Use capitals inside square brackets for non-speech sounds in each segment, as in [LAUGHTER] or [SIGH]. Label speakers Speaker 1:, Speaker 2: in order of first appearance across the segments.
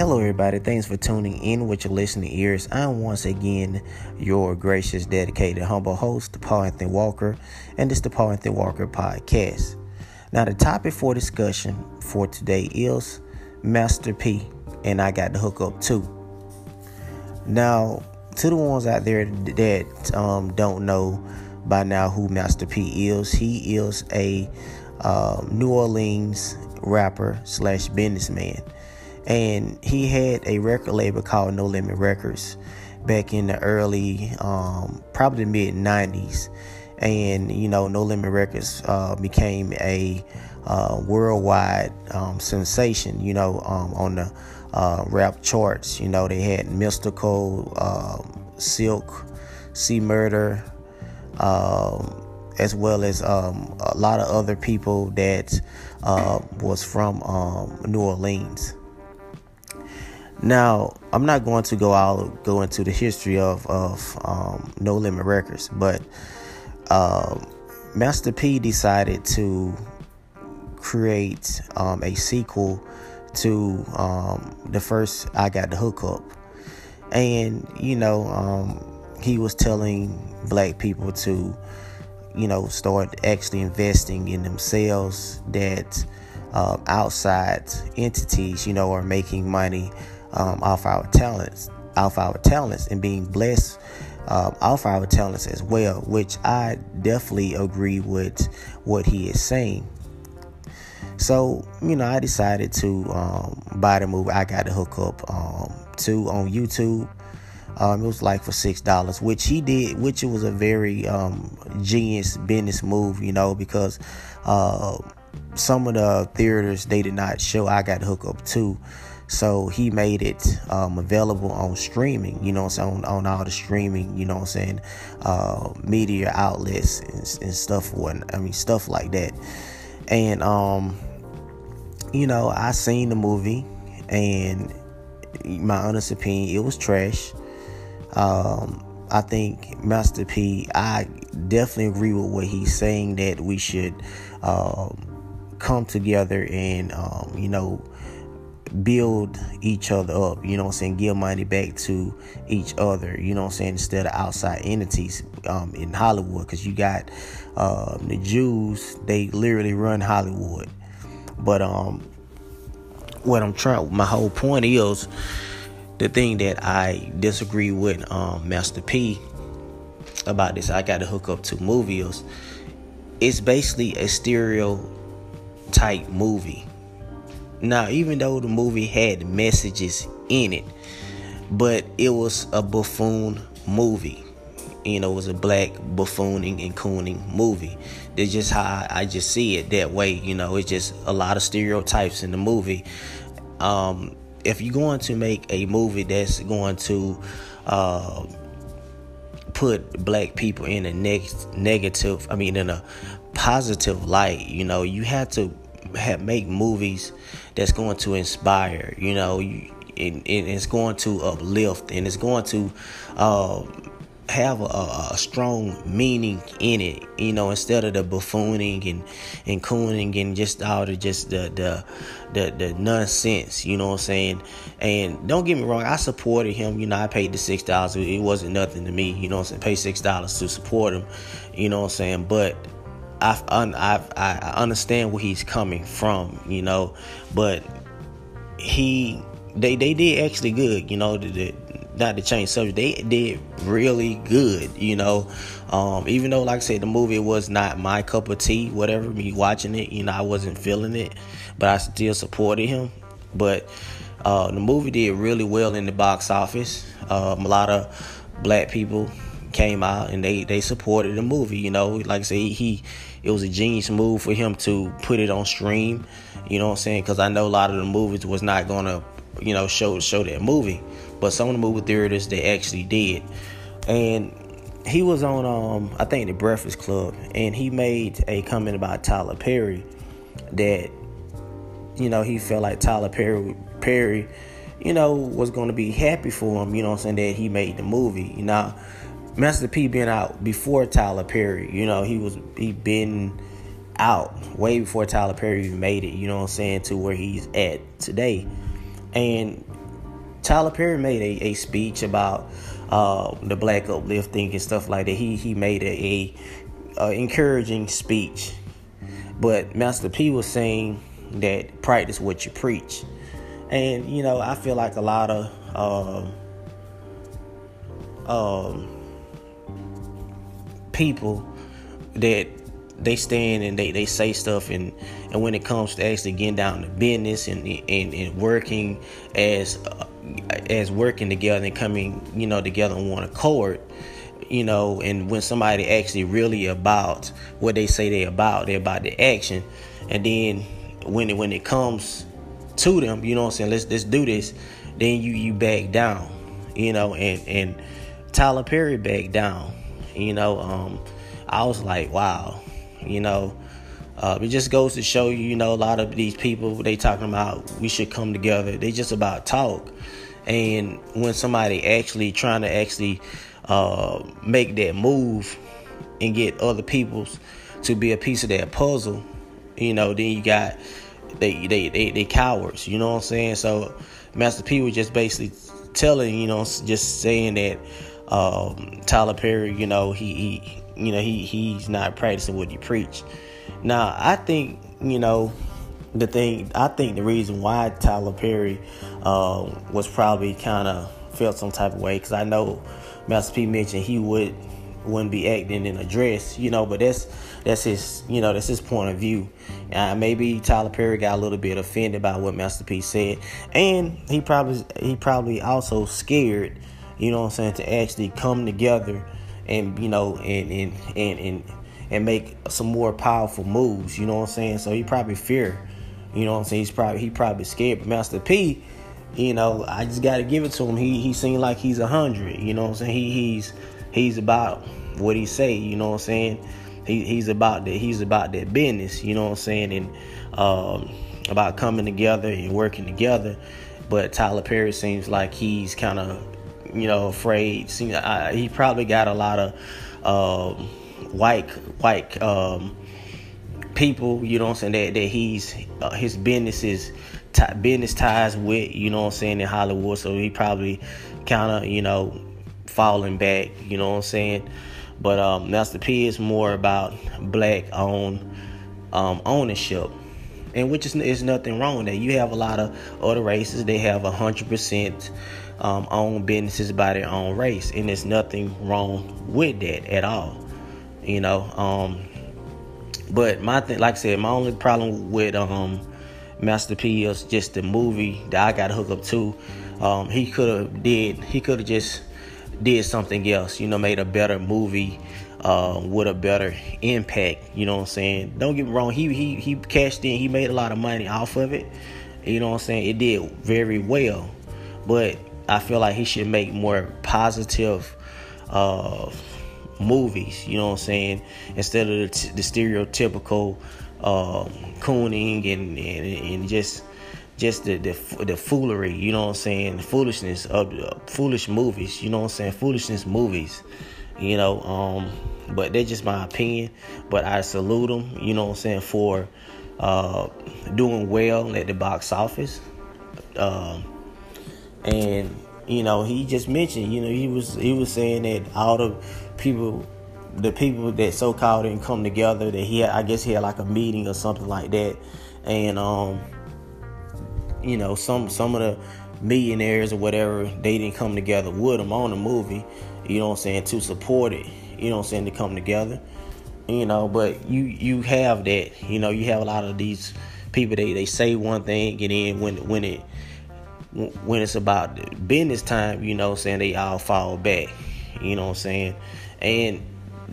Speaker 1: Hello, everybody. Thanks for tuning in with your listening ears. I'm once again your gracious, dedicated, humble host, Paul Anthony Walker, and this is the Paul Anthony Walker podcast. Now, the topic for discussion for today is Master P, and I got the hook up too. Now, to the ones out there that um, don't know by now who Master P is, he is a uh, New Orleans rapper slash businessman and he had a record label called No Limit Records back in the early, um, probably mid '90s, and you know, No Limit Records uh, became a uh, worldwide um, sensation. You know, um, on the uh, rap charts. You know, they had Mystikal, um, Silk, C Murder. Um, as well as um, a lot of other people that uh, was from New Orleans. Now, I'm not going to go out go into the history of of um, No Limit Records, but um, Master P decided to create um, a sequel to um, the first I Got the Hookup, and you know um, he was telling black people to you know start actually investing in themselves that uh, outside entities you know are making money um, off our talents, off our talents, and being blessed um, off our talents as well, which I definitely agree with what he is saying. So, you know, I decided to um, buy the movie. I got to hook up um, to on YouTube. Um, it was like for six dollars, which he did, which it was a very um, genius business move, you know, because uh, some of the theaters they did not show I got to hook up to. So he made it um, available on streaming, you know on, on, all the streaming, you know what I'm saying, uh, media outlets and, and stuff, what I mean, stuff like that. And, um, you know, I seen the movie and my honest opinion, it was trash. Um, I think Master P, I definitely agree with what he's saying that we should um, come together and, um, you know, build each other up, you know I'm saying, give money back to each other, you know I'm saying, instead of outside entities um, in Hollywood, because you got um, the Jews, they literally run Hollywood. But um, what I'm trying, my whole point is the thing that I disagree with um, Master P about this, I got to hook up to movies. It's basically a stereotype movie now, even though the movie had messages in it, but it was a buffoon movie. You know, it was a black buffooning and cooning movie. That's just how I, just see it that way. You know, it's just a lot of stereotypes in the movie. Um, if you're going to make a movie that's going to uh, put black people in a neg- negative, I mean, in a positive light, you know, you have to have, make movies that's going to inspire. You know, it, it's going to uplift and it's going to uh, have a, a, strong meaning in it. You know, instead of the buffooning and and cooning and just all the just the the the, the nonsense. You know what I'm saying? And don't get me wrong, I supported him. You know, I paid the six dollars. It wasn't nothing to me. You know what I'm saying? Pay six dollars to support him. You know what I'm saying? But I, I, I understand where he's coming from, you know, but he they they did actually good, you know. The, the, not to change subject, they did really good, you know. Um, even though, like I said, the movie was not my cup of tea, whatever. Me watching it, you know, I wasn't feeling it, but I still supported him. But uh, the movie did really well in the box office. Um, a lot of black people came out and they they supported the movie. You know, like I said, he, he it was a genius move for him to put it on stream. You know what I'm saying? Because I know a lot of the movies was not gonna you know show show that movie, but some of the movie theaters they actually did. And he was on um I think the Breakfast Club, and he made a comment about Tyler Perry that you know he felt like Tyler Perry Perry you know was to be happy for him. You know what I'm saying that he made the movie. You know Master P been out before Tyler Perry. You know, he was he been out way before Tyler Perry even made it, you know what I'm saying, to where he's at today. And Tyler Perry made a, a speech about uh, the black uplifting and stuff like that. He he made a, a, a encouraging speech, but Master P was saying that practice what you preach, and you know I feel like a lot of um, um, people that they stand and they, they say stuff and and when it comes to actually getting down to business and and, and working as uh, as working together and coming you know together on one accord you know and when somebody actually really about what they say they about they're about the action and then when it when it comes to them you know what i'm saying let's let's do this then you you back down you know and and tyler perry back down you know um i was like wow you know uh, it just goes to show you, you know, a lot of these people they talking about we should come together. They just about talk, and when somebody actually trying to actually uh, make that move and get other people's to be a piece of that puzzle, you know, then you got they they they, they cowards. You know what I'm saying? So Master P was just basically telling, you know, just saying that um, Tyler Perry, you know, he, he you know he he's not practicing what he preached. Now, I think, you know, the thing, I think the reason why Tyler Perry uh, was probably kind of felt some type of way, because I know Master P mentioned he would wouldn't be acting in a dress, you know, but that's that's his, you know, that's his point of view. Uh, maybe Tyler Perry got a little bit offended by what Master P said, and he probably he probably also scared, you know, what I'm saying, to actually come together and you know and and and and and make some more powerful moves. You know what I'm saying? So he probably fear. You know what I'm saying? He's probably he probably scared. But Master P, you know, I just got to give it to him. He he seemed like he's a hundred. You know what I'm saying? He he's he's about what he say. You know what I'm saying? He he's about that. He's about that business. You know what I'm saying? And um, about coming together and working together. But Tyler Perry seems like he's kind of you know afraid. Seems, I, he probably got a lot of. Um, white white um, people, you know what I'm saying, that, that he's uh, his business is t- business ties with, you know what I'm saying, in Hollywood. So he probably kind of, you know, falling back, you know what I'm saying. But um, Master P is more about black owned um, ownership. And which is, is nothing wrong with that. You have a lot of other races, they have a hundred percent um, own businesses by their own race, and there's nothing wrong with that at all you know. Um, but my thing, like I said, my only problem with um, Master P is just the movie that I got hooked up to. Um, he could have did he could have just did something else, you know, made a better movie uh, with a better impact. You know what I'm saying? Don't get me wrong. He he he cashed in. He made a lot of money off of it. You know what I'm saying? It did very well, but I feel like he should make more positive. Uh, movies. You know what I'm saying? Instead of the, t- the stereotypical uh, cooning and, and, and just just the, the the foolery. You know what I'm saying? The foolishness of uh, foolish movies. You know what I'm saying? Foolishness movies. You know, um, but that's just my opinion. But I salute them. You know what I'm saying for uh, doing well at the box office. Um, and you know, he just mentioned, you know, he was he was saying that all the people the people that so called didn't come together that he had, I guess he had like a meeting or something like that. And um you know some some of the millionaires or whatever they didn't come together with him on the movie you know what I'm saying to support it you know what I'm saying to come together. You know but you you have that you know you have a lot of these people they they say one thing and then when when it when it's about business time you know saying they all fall back you know what I'm saying and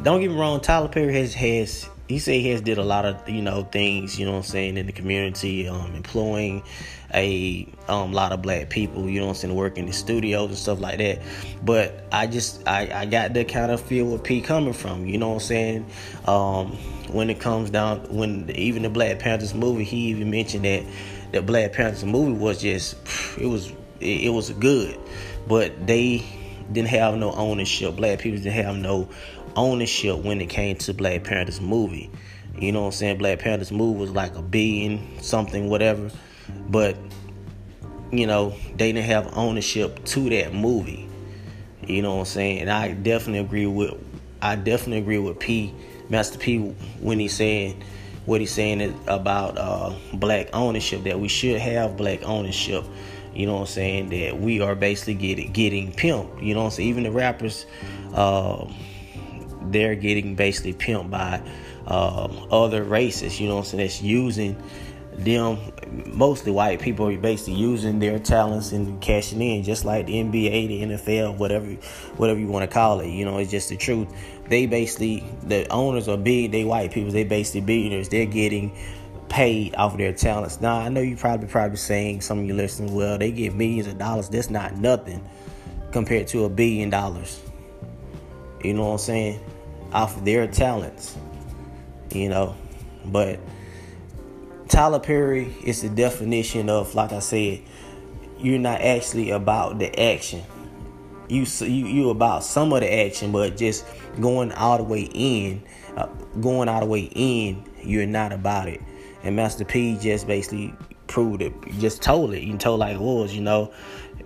Speaker 1: don't get me wrong, Tyler Perry has has he said he has did a lot of you know things you know what I'm saying in the community, um, employing a um, lot of black people, you know what I'm saying, working in the studios and stuff like that. But I just I, I got the kind of feel where P coming from, you know what I'm saying? Um, when it comes down when even the Black Panthers movie, he even mentioned that the Black Panthers movie was just it was it, was good, but they didn't have no ownership. Black people didn't have no ownership when it came to Black Panthers movie. You know what I'm saying? Black Panthers movie was like a billion something, whatever. But you know, they didn't have ownership to that movie. You know what I'm saying? And I definitely agree with I definitely agree with P, Master P when he's saying what he's saying is about uh, black ownership that we should have black ownership. You know what I'm saying? That we are basically getting getting pimped. You know what I'm saying? Even the rappers, uh, they're getting basically pimped by uh, other races. You know what I'm saying? That's using them mostly white people are basically using their talents and cashing in just like the NBA, the NFL, whatever whatever you want to call it. You know, it's just the truth. They basically the owners are big, they white people, they basically billionaires. They're getting paid off of their talents. Now I know you probably probably saying some of you listening, well, they get millions of dollars. That's not nothing compared to a billion dollars. You know what I'm saying? Off of their talents. You know. But Tyler Perry is the definition of, like I said, you're not actually about the action. You you you about some of the action, but just going all the way in, uh, going all the way in, you're not about it. And Master P just basically proved it, just told it. You told like it was, you know,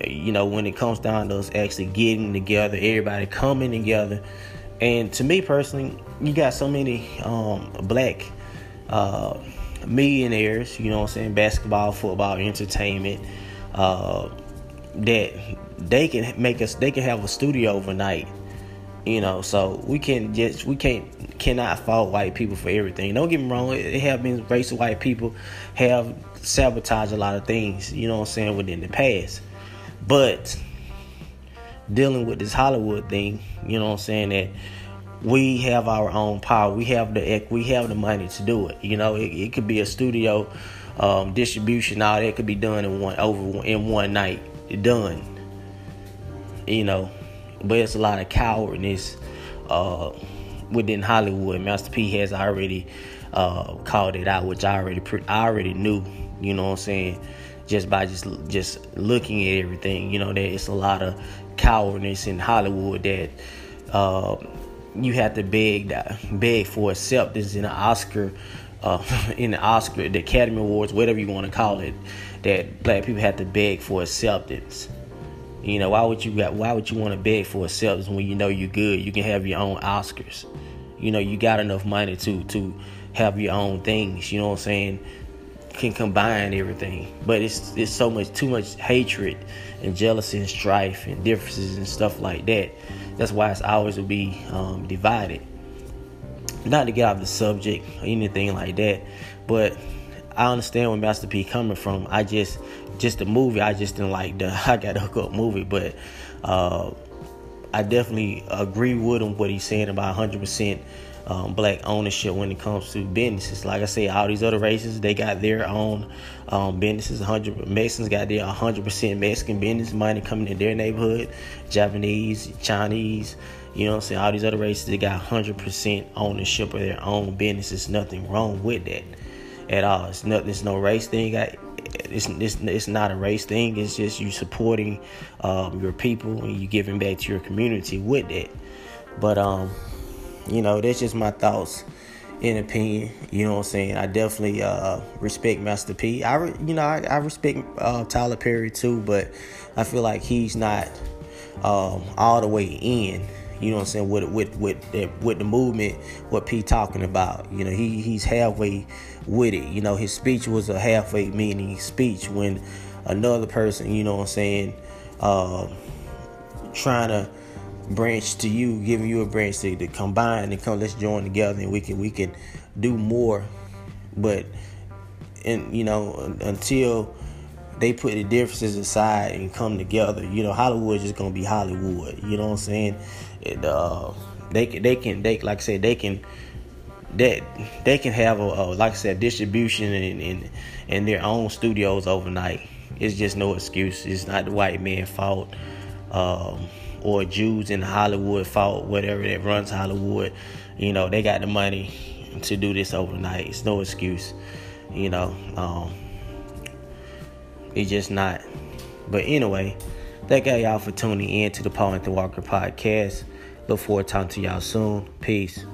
Speaker 1: you know when it comes down to us actually getting together, everybody coming together. And to me personally, you got so many um, black. Uh, millionaires, you know what I'm saying, basketball, football, entertainment, uh, that they can make us they can have a studio overnight. You know, so we can just we can't cannot fault white people for everything. Don't get me wrong, it, it have been racist white people have sabotaged a lot of things, you know what I'm saying, within the past. But dealing with this Hollywood thing, you know what I'm saying, that we have our own power. We have the we have the money to do it. You know, it, it could be a studio um, distribution. All that could be done in one over in one night. Done. You know, but it's a lot of cowardness uh, within Hollywood. Master P has already uh, called it out, which I already pre- I already knew. You know what I'm saying? Just by just just looking at everything, you know, that it's a lot of cowardness in Hollywood that. Uh, you have to beg beg for acceptance in the Oscar, uh, [LAUGHS] in the Oscar, the Academy Awards, whatever you want to call it, that black people have to beg for acceptance. You know, why would you got why would you want to beg for acceptance when you know you're good? You can have your own Oscars. You know, you got enough money to to have your own things, you know what I'm saying? Can combine everything. But it's it's so much too much hatred and jealousy and strife and differences and stuff like that that's why it's always will be um, divided. Not to get off the subject or anything like that, but I understand where Master P coming from. I just, just the movie, I just didn't like the [LAUGHS] I got a hook up movie, but uh, I definitely agree with him what he's saying about 100 percent um, black ownership when it comes to businesses. Like I say, all these other races they got their own um, businesses. 100 Mexicans got their 100 percent Mexican business money coming in their neighborhood. Japanese, Chinese, you know what I'm saying. All these other races they got 100 percent ownership of their own businesses. Nothing wrong with that at all. It's nothing. It's no race thing. It's, it's, it's not a race thing. It's just you supporting um, your people and you giving back to your community with that. But um, you know, that's just my thoughts and opinion. You know what I'm saying? I definitely uh, respect Master P. I, re- you know, I, I respect uh, Tyler Perry too, but I feel like he's not um, all the way in. You know what I'm saying? With with with the, with the movement, what P talking about? You know, he he's halfway with it. You know, his speech was a halfway meaning speech when another person, you know what I'm saying, uh, trying to branch to you, giving you a branch to, to combine and come. Let's join together, and we can we can do more. But and you know until they put the differences aside and come together, you know Hollywood is just gonna be Hollywood. You know what I'm saying? It, uh, they can they can they like I said they can that they can have a, a, like I said distribution and in, in their own studios overnight. It's just no excuse. It's not the white man fault. Um, or Jews in Hollywood fault, whatever that runs Hollywood. You know, they got the money to do this overnight. It's no excuse. You know, um, it's just not. But anyway, thank y'all for tuning in to the Paul Anthony Walker podcast. Look forward to talking to y'all soon. Peace.